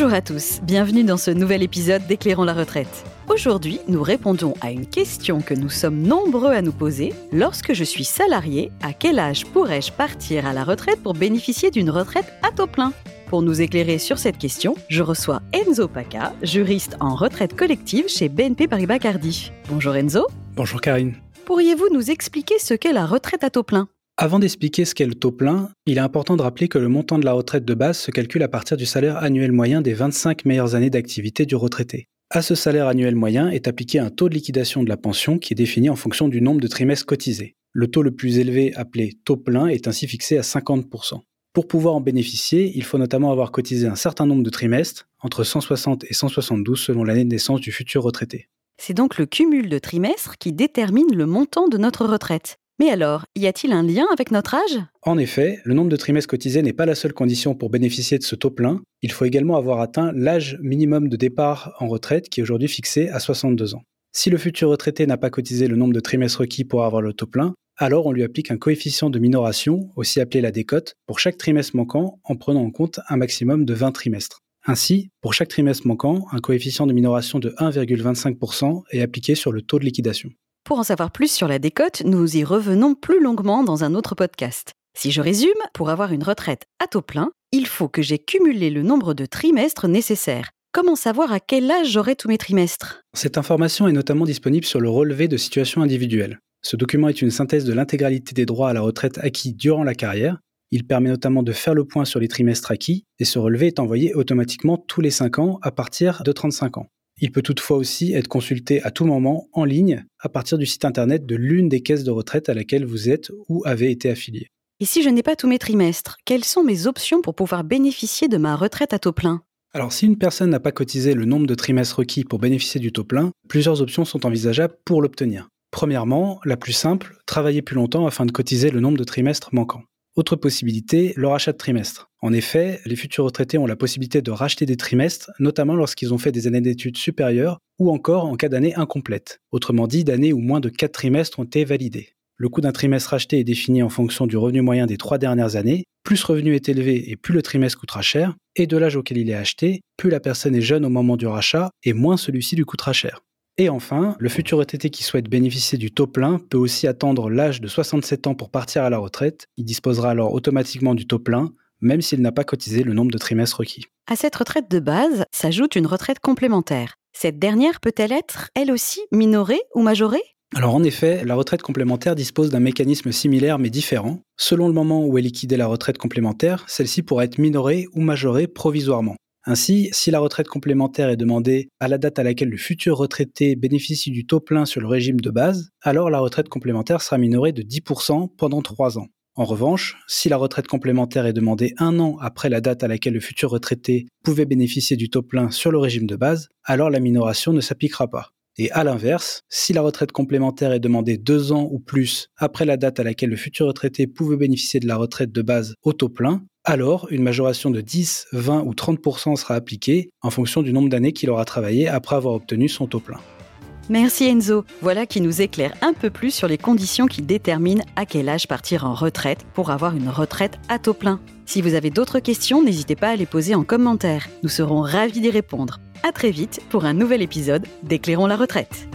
Bonjour à tous, bienvenue dans ce nouvel épisode d'Éclairons la retraite. Aujourd'hui, nous répondons à une question que nous sommes nombreux à nous poser. Lorsque je suis salarié, à quel âge pourrais-je partir à la retraite pour bénéficier d'une retraite à taux plein? Pour nous éclairer sur cette question, je reçois Enzo Paca, juriste en retraite collective chez BNP Paribas Cardi. Bonjour Enzo. Bonjour Karine. Pourriez-vous nous expliquer ce qu'est la retraite à taux plein? Avant d'expliquer ce qu'est le taux plein, il est important de rappeler que le montant de la retraite de base se calcule à partir du salaire annuel moyen des 25 meilleures années d'activité du retraité. À ce salaire annuel moyen est appliqué un taux de liquidation de la pension qui est défini en fonction du nombre de trimestres cotisés. Le taux le plus élevé, appelé taux plein, est ainsi fixé à 50%. Pour pouvoir en bénéficier, il faut notamment avoir cotisé un certain nombre de trimestres, entre 160 et 172 selon l'année de naissance du futur retraité. C'est donc le cumul de trimestres qui détermine le montant de notre retraite. Mais alors, y a-t-il un lien avec notre âge? En effet, le nombre de trimestres cotisés n'est pas la seule condition pour bénéficier de ce taux plein. Il faut également avoir atteint l'âge minimum de départ en retraite qui est aujourd'hui fixé à 62 ans. Si le futur retraité n'a pas cotisé le nombre de trimestres requis pour avoir le taux plein, alors on lui applique un coefficient de minoration, aussi appelé la décote, pour chaque trimestre manquant en prenant en compte un maximum de 20 trimestres. Ainsi, pour chaque trimestre manquant, un coefficient de minoration de 1,25% est appliqué sur le taux de liquidation. Pour en savoir plus sur la décote, nous y revenons plus longuement dans un autre podcast. Si je résume, pour avoir une retraite à taux plein, il faut que j'ai cumulé le nombre de trimestres nécessaires. Comment savoir à quel âge j'aurai tous mes trimestres? Cette information est notamment disponible sur le relevé de situation individuelle. Ce document est une synthèse de l'intégralité des droits à la retraite acquis durant la carrière. Il permet notamment de faire le point sur les trimestres acquis et ce relevé est envoyé automatiquement tous les 5 ans à partir de 35 ans. Il peut toutefois aussi être consulté à tout moment en ligne à partir du site internet de l'une des caisses de retraite à laquelle vous êtes ou avez été affilié. Et si je n'ai pas tous mes trimestres, quelles sont mes options pour pouvoir bénéficier de ma retraite à taux plein? Alors si une personne n'a pas cotisé le nombre de trimestres requis pour bénéficier du taux plein, plusieurs options sont envisageables pour l'obtenir. Premièrement, la plus simple, travailler plus longtemps afin de cotiser le nombre de trimestres manquants. Autre possibilité, le rachat de trimestres. En effet, les futurs retraités ont la possibilité de racheter des trimestres, notamment lorsqu'ils ont fait des années d'études supérieures ou encore en cas d'année incomplète. Autrement dit, d'années où moins de 4 trimestres ont été validés. Le coût d'un trimestre racheté est défini en fonction du revenu moyen des trois dernières années. Plus ce revenu est élevé et plus le trimestre coûtera cher, et de l'âge auquel il est acheté, plus la personne est jeune au moment du rachat et moins celui-ci lui coûtera cher. Et enfin, le futur retraité qui souhaite bénéficier du taux plein peut aussi attendre l'âge de 67 ans pour partir à la retraite. Il disposera alors automatiquement du taux plein, même s'il n'a pas cotisé le nombre de trimestres requis. À cette retraite de base s'ajoute une retraite complémentaire. Cette dernière peut-elle être, elle aussi, minorée ou majorée? Alors en effet, la retraite complémentaire dispose d'un mécanisme similaire mais différent. Selon le moment où est liquidée la retraite complémentaire, celle-ci pourra être minorée ou majorée provisoirement. Ainsi, si la retraite complémentaire est demandée à la date à laquelle le futur retraité bénéficie du taux plein sur le régime de base, alors la retraite complémentaire sera minorée de 10% pendant 3 ans. En revanche, si la retraite complémentaire est demandée un an après la date à laquelle le futur retraité pouvait bénéficier du taux plein sur le régime de base, alors la minoration ne s'appliquera pas. Et à l'inverse, si la retraite complémentaire est demandée deux ans ou plus après la date à laquelle le futur retraité pouvait bénéficier de la retraite de base au taux plein, alors une majoration de 10, 20 ou 30% sera appliquée en fonction du nombre d'années qu'il aura travaillé après avoir obtenu son taux plein. Merci Enzo. Voilà qui nous éclaire un peu plus sur les conditions qui déterminent à quel âge partir en retraite pour avoir une retraite à taux plein. Si vous avez d'autres questions, n'hésitez pas à les poser en commentaire. Nous serons ravis d'y répondre. À très vite pour un nouvel épisode d'Éclairons la retraite.